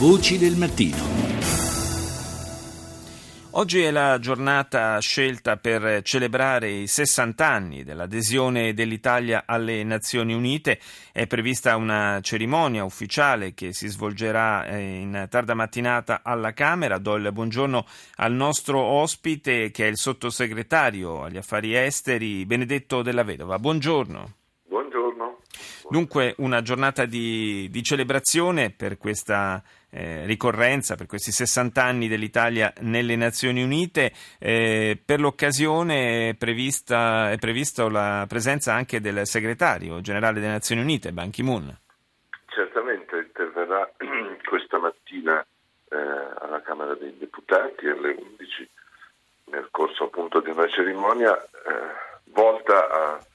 Voci del mattino. Oggi è la giornata scelta per celebrare i 60 anni dell'adesione dell'Italia alle Nazioni Unite. È prevista una cerimonia ufficiale che si svolgerà eh, in tarda mattinata alla Camera. Do il buongiorno al nostro ospite che è il sottosegretario agli affari esteri Benedetto Della Vedova. Buongiorno. Dunque una giornata di, di celebrazione per questa eh, ricorrenza, per questi 60 anni dell'Italia nelle Nazioni Unite. Eh, per l'occasione è prevista, è prevista la presenza anche del segretario generale delle Nazioni Unite, Ban Ki-moon. Certamente interverrà questa mattina eh, alla Camera dei Deputati alle 11 nel corso appunto di una cerimonia eh, volta a,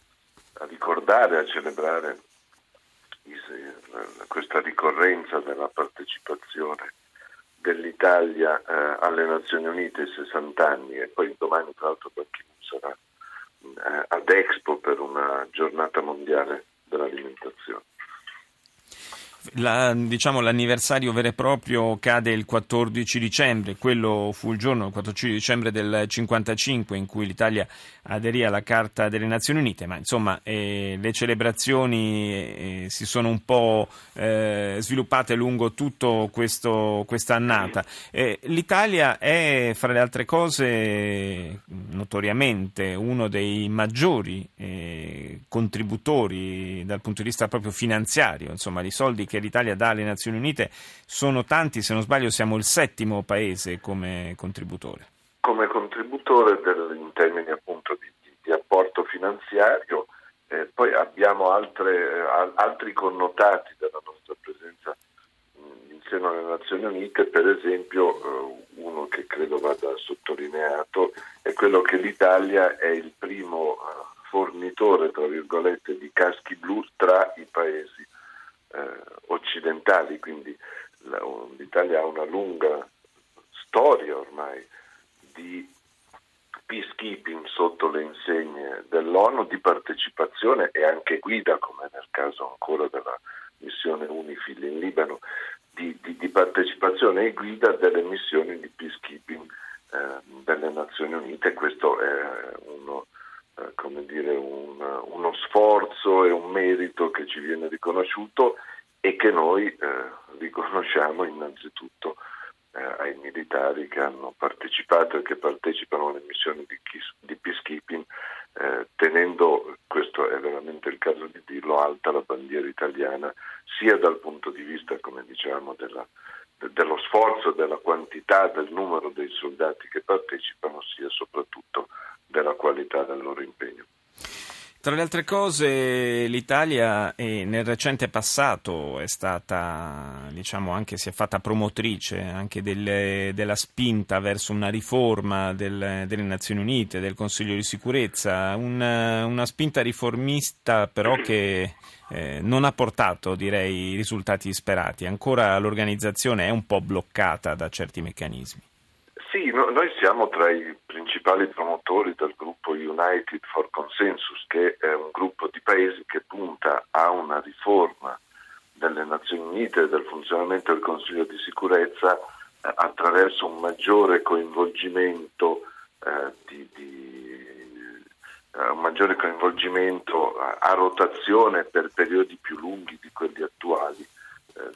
a ricordare, a celebrare questa ricorrenza della partecipazione dell'Italia eh, alle Nazioni Unite 60 anni e poi domani tra l'altro Ban sarà eh, ad Expo per una giornata mondiale dell'alimentazione. La, diciamo, l'anniversario vero e proprio cade il 14 dicembre, quello fu il giorno, il 14 dicembre del 1955 in cui l'Italia aderì alla Carta delle Nazioni Unite, ma insomma eh, le celebrazioni eh, si sono un po' eh, sviluppate lungo tutta questa annata. Eh, L'Italia è, fra le altre cose, notoriamente uno dei maggiori eh, contributori dal punto di vista proprio finanziario, insomma, i soldi che che l'Italia dà alle Nazioni Unite sono tanti, se non sbaglio siamo il settimo paese come contributore. Come contributore del, in termini appunto di, di, di apporto finanziario, eh, poi abbiamo altre, eh, altri connotati della nostra presenza in seno alle Nazioni Unite, per esempio eh, uno che credo vada sottolineato è quello che l'Italia è il primo eh, fornitore, tra virgolette, di caschi blu tra i paesi eh, occidentali, quindi l'Italia ha una lunga storia ormai di peacekeeping sotto le insegne dell'ONU, di partecipazione e anche guida, come nel caso ancora della missione UNIFIL in Libano, di, di, di partecipazione e guida delle missioni di peacekeeping eh, delle Nazioni Unite. Questo è uno, eh, dire, un, uno sforzo e un merito che ci viene riconosciuto e che noi eh, riconosciamo innanzitutto eh, ai militari che hanno partecipato e che partecipano alle missioni di, di peacekeeping, eh, tenendo, questo è veramente il caso di dirlo, alta la bandiera italiana, sia dal punto di vista, come diciamo, della, de, dello sforzo, della quantità, del numero dei soldati che partecipano, sia soprattutto della qualità del loro impegno. Tra le altre cose, l'Italia eh, nel recente passato è stata, diciamo, anche si è fatta promotrice anche delle, della spinta verso una riforma del, delle Nazioni Unite, del Consiglio di sicurezza, una, una spinta riformista però che eh, non ha portato, direi, i risultati sperati. Ancora l'organizzazione è un po' bloccata da certi meccanismi. Sì, no, noi siamo tra i principali promotori del gruppo United for Consensus, che è un gruppo di paesi che punta a una riforma delle Nazioni Unite e del funzionamento del Consiglio di sicurezza eh, attraverso un maggiore coinvolgimento eh, di, di eh, un maggiore coinvolgimento a, a, rotazione per periodi più lunghi di quelli attuali eh,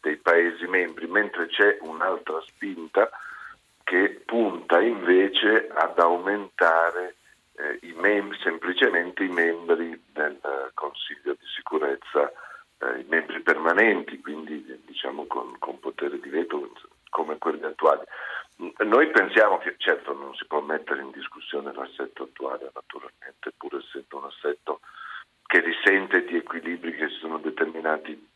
dei Paesi membri, mentre c'è un'altra spinta che punta invece ad aumentare eh, i mem- semplicemente i membri del uh, Consiglio di sicurezza, eh, i membri permanenti, quindi diciamo con, con, potere di veto come quelli attuali. Noi pensiamo che certo non si può mettere in discussione l'assetto attuale, naturalmente, pur essendo un assetto che risente di equilibri che si sono determinati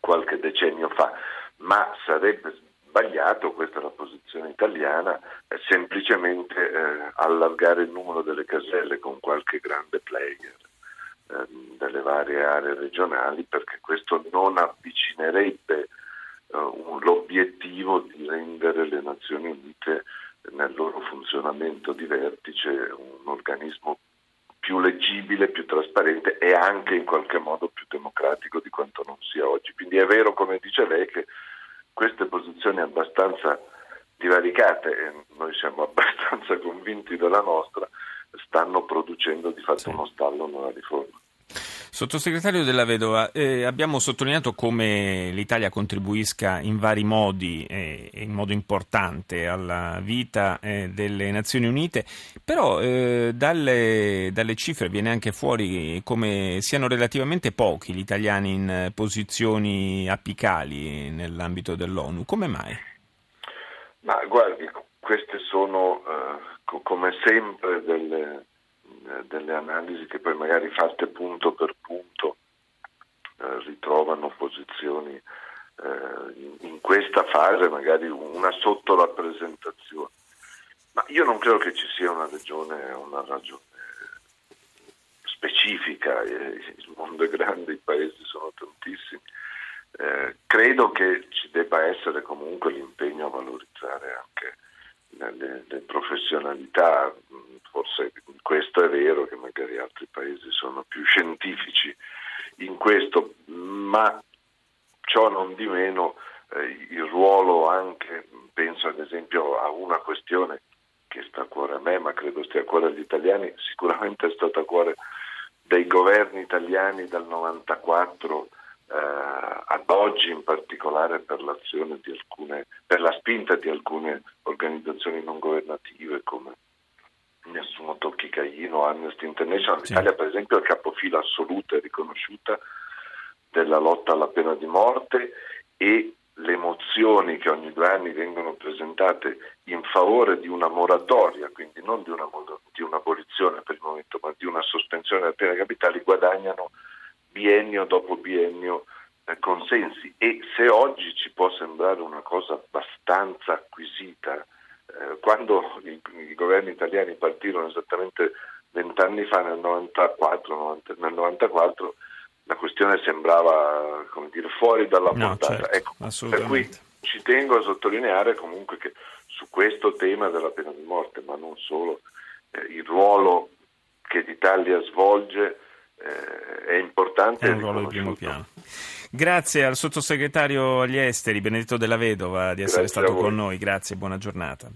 qualche decennio fa, ma sarebbe sbagliato, questa è la posizione italiana, semplicemente eh, allargare il numero delle caselle con qualche grande player eh, delle varie aree regionali perché questo non avvicinerebbe eh, un, l'obiettivo di rendere le Nazioni Unite nel loro funzionamento di vertice un organismo più leggibile, più trasparente e anche in qualche modo più democratico di quanto non sia oggi. Quindi è vero, come dice lei, che queste posizioni abbastanza divaricate, e noi siamo abbastanza convinti della nostra, stanno producendo di fatto sì. uno stallo nella riforma. Sottosegretario della Vedova, eh, abbiamo sottolineato come l'Italia contribuisca in vari modi e eh, in modo importante alla vita eh, delle Nazioni Unite, però eh, dalle, dalle, cifre viene anche fuori come siano relativamente pochi gli italiani in posizioni apicali nell'ambito dell'ONU. Come mai? Ma guardi, queste sono eh, come sempre delle delle analisi che poi magari fatte punto per punto eh, ritrovano posizioni eh, in, questa fase magari una sottorappresentazione. Ma io non credo che ci sia una ragione, una ragione specifica, il mondo è grande, i paesi sono tantissimi. Eh, credo che ci debba essere comunque l'impegno a valorizzare anche le, le professionalità, forse questo è vero che magari altri paesi sono più scientifici in questo, ma ciò non di meno eh, il ruolo anche, penso ad esempio a una questione che sta a cuore a me, ma credo stia a cuore agli italiani, sicuramente è stata a cuore dei governi italiani dal 94 eh, ad oggi in particolare per alcune, per la spinta di alcune organizzazioni non governative come Nessuno Tocchi Caino, Amnesty International. Sì. L'Italia per esempio è capofila assoluta e riconosciuta della lotta alla pena di morte e le mozioni che ogni due anni vengono presentate in favore di una moratoria, quindi non di, una, di un'abolizione per il momento, ma di una sospensione della pena capitali, guadagnano biennio dopo biennio eh, consensi e se oggi ci può sembrare una cosa abbastanza acquisita, quando i, i, governi italiani partirono esattamente vent'anni fa, nel 94, 90, nel 94, la questione sembrava dire, fuori dalla portata. No, certo, ecco, per cui ci tengo a sottolineare comunque che su questo tema della pena di morte, ma non solo, eh, il ruolo che l'Italia svolge eh, è importante. È un ruolo di primo piano. Grazie al sottosegretario agli esteri Benedetto Della Vedova di essere Grazie stato con noi. Grazie, buona giornata.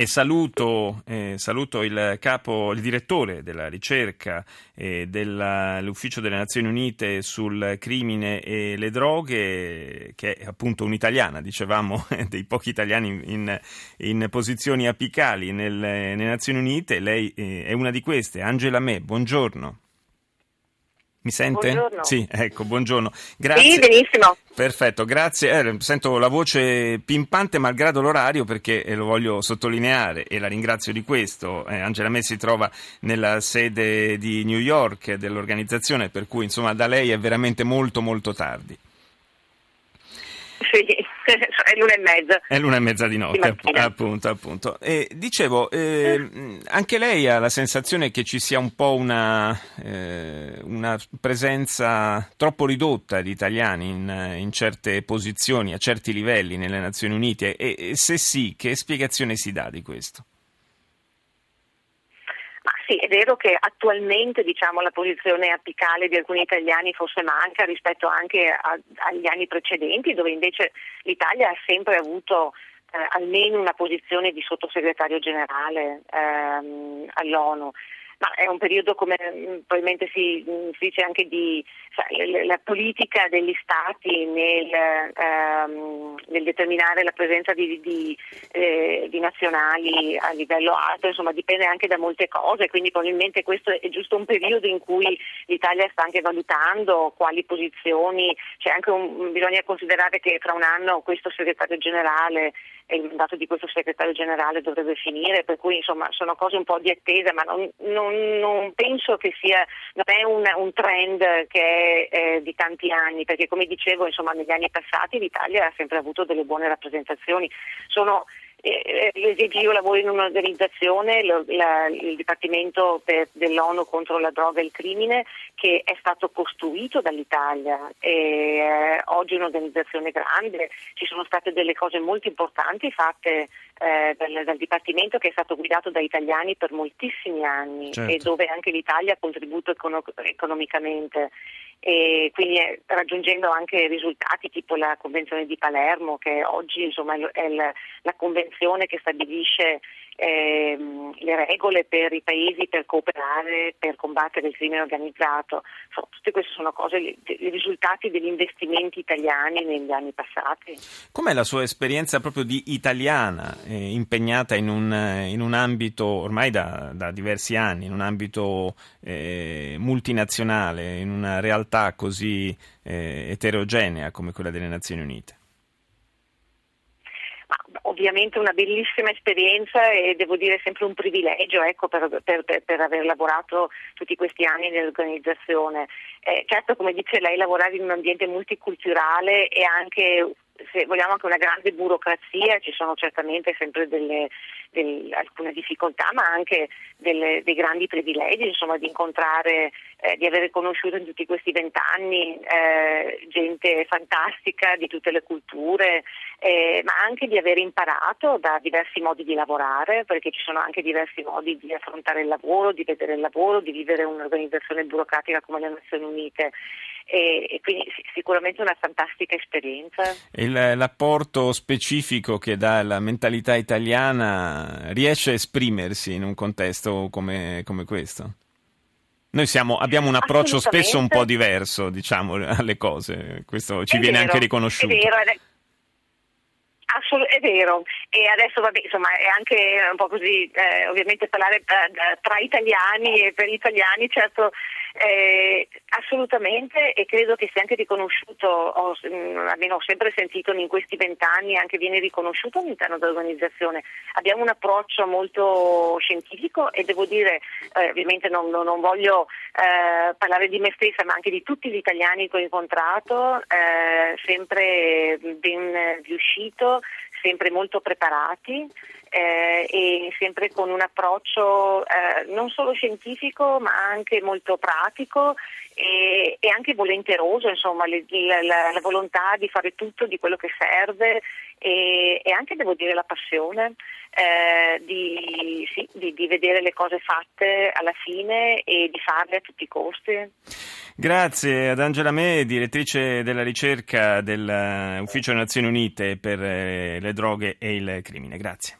E saluto, eh, saluto, il capo, il direttore della ricerca eh, dell'Ufficio delle Nazioni Unite sul crimine e le droghe, che è appunto un'italiana, dicevamo, dei pochi italiani in, in posizioni apicali nelle, nelle Nazioni Unite. Lei eh, è una di queste, Angela Me, buongiorno. Mi sente? Buongiorno. Sì, ecco, buongiorno. Grazie. Sì, benissimo. Perfetto, grazie. Eh, sento la voce pimpante malgrado l'orario perché eh, lo voglio sottolineare e la ringrazio di questo. Eh, Angela Messi si trova nella sede di New York dell'organizzazione, per cui insomma da lei è veramente molto molto tardi. Sì, è l'una e mezza. È l'una e mezza di notte, di appunto, appunto. E dicevo, eh, anche lei ha la sensazione che ci sia un po' una, eh, una presenza troppo ridotta di italiani in, in, certe posizioni, a certi livelli nelle Nazioni Unite? E, e se sì, che spiegazione si dà di questo? Sì, è vero che attualmente diciamo, la posizione apicale di alcuni italiani forse manca rispetto anche a, agli anni precedenti, dove invece l'Italia ha sempre avuto eh, almeno una posizione di sottosegretario generale ehm, all'ONU ma è un periodo come mm, probabilmente si, mm, si dice anche di sai, la politica degli stati nel, ehm, nel determinare la presenza di, di, eh, di, nazionali a livello alto, insomma dipende anche da molte cose, quindi probabilmente questo è giusto un periodo in cui l'Italia sta anche valutando quali posizioni, un, bisogna considerare che tra un anno questo segretario generale e il mandato di questo segretario generale dovrebbe finire, per cui insomma sono cose un po' di attesa, ma non, non, non penso che sia, non è un, un trend che è eh, di tanti anni, perché come dicevo insomma negli anni passati l'Italia ha sempre avuto delle buone rappresentazioni. Sono, eh, eh io lavoro in un'organizzazione, il Dipartimento dell'ONU contro la droga e il crimine, che è stato costruito dall'Italia. E, eh, oggi è un'organizzazione grande, ci sono state delle cose molto importanti fatte eh, dal, dal, Dipartimento che è stato guidato da italiani per moltissimi anni certo. e dove anche l'Italia ha contribuito econo- economicamente e quindi eh, raggiungendo anche risultati tipo la Convenzione di Palermo che oggi insomma, è la, la convenzione che stabilisce ehm, le regole per i paesi per cooperare, per combattere il crimine organizzato. So, tutte queste sono cose, i risultati degli investimenti italiani negli anni passati. Com'è la sua esperienza proprio di italiana eh, impegnata in un, in un, ambito ormai da, da, diversi anni, in un ambito eh, multinazionale, in una realtà così eh, eterogenea come quella delle Nazioni Unite? ovviamente una bellissima esperienza e devo dire sempre un privilegio ecco, per, per, per, aver lavorato tutti questi anni nell'organizzazione. Eh, certo, come dice lei, lavorare in un ambiente multiculturale e anche se vogliamo anche una grande burocrazia, ci sono certamente sempre delle, delle, alcune difficoltà, ma anche delle, dei grandi privilegi, insomma, di incontrare, eh, di aver conosciuto in tutti questi vent'anni eh, gente fantastica di tutte le culture, eh, ma anche di aver imparato da diversi modi di lavorare, perché ci sono anche diversi modi di affrontare il lavoro, di vedere il lavoro, di vivere un'organizzazione burocratica come le Nazioni Unite e, e quindi sicuramente una fantastica esperienza. Il, l'apporto specifico che dà la mentalità italiana riesce a esprimersi in un contesto come, come questo? Noi siamo, abbiamo un approccio spesso un po' diverso diciamo, alle cose, questo ci è viene vero, anche riconosciuto. È vero, Assolut- è vero, e adesso vabbè, insomma, è anche un po' così, eh, ovviamente parlare eh, tra italiani e per gli italiani, certo, eh, assolutamente, e credo che sia anche riconosciuto, ho, mh, mm, almeno ho sempre sentito in questi vent'anni, anche viene riconosciuto all'interno dell'organizzazione. Abbiamo un approccio molto scientifico e devo dire, eh, ovviamente non, non, non voglio eh, parlare di me stessa, ma anche di tutti gli italiani che ho incontrato, eh, sempre ben riuscito sempre molto preparati eh, e sempre con un approccio eh, non solo scientifico ma anche molto pratico e, e anche volenteroso, insomma, le, la, la, volontà di fare tutto di quello che serve e, e anche devo dire la passione eh, di, sì, di, di vedere le cose fatte alla fine e di farle a tutti i costi. Grazie ad Angela Me, direttrice della ricerca dell'Ufficio delle Nazioni Unite per eh, le droghe e il crimine. Grazie.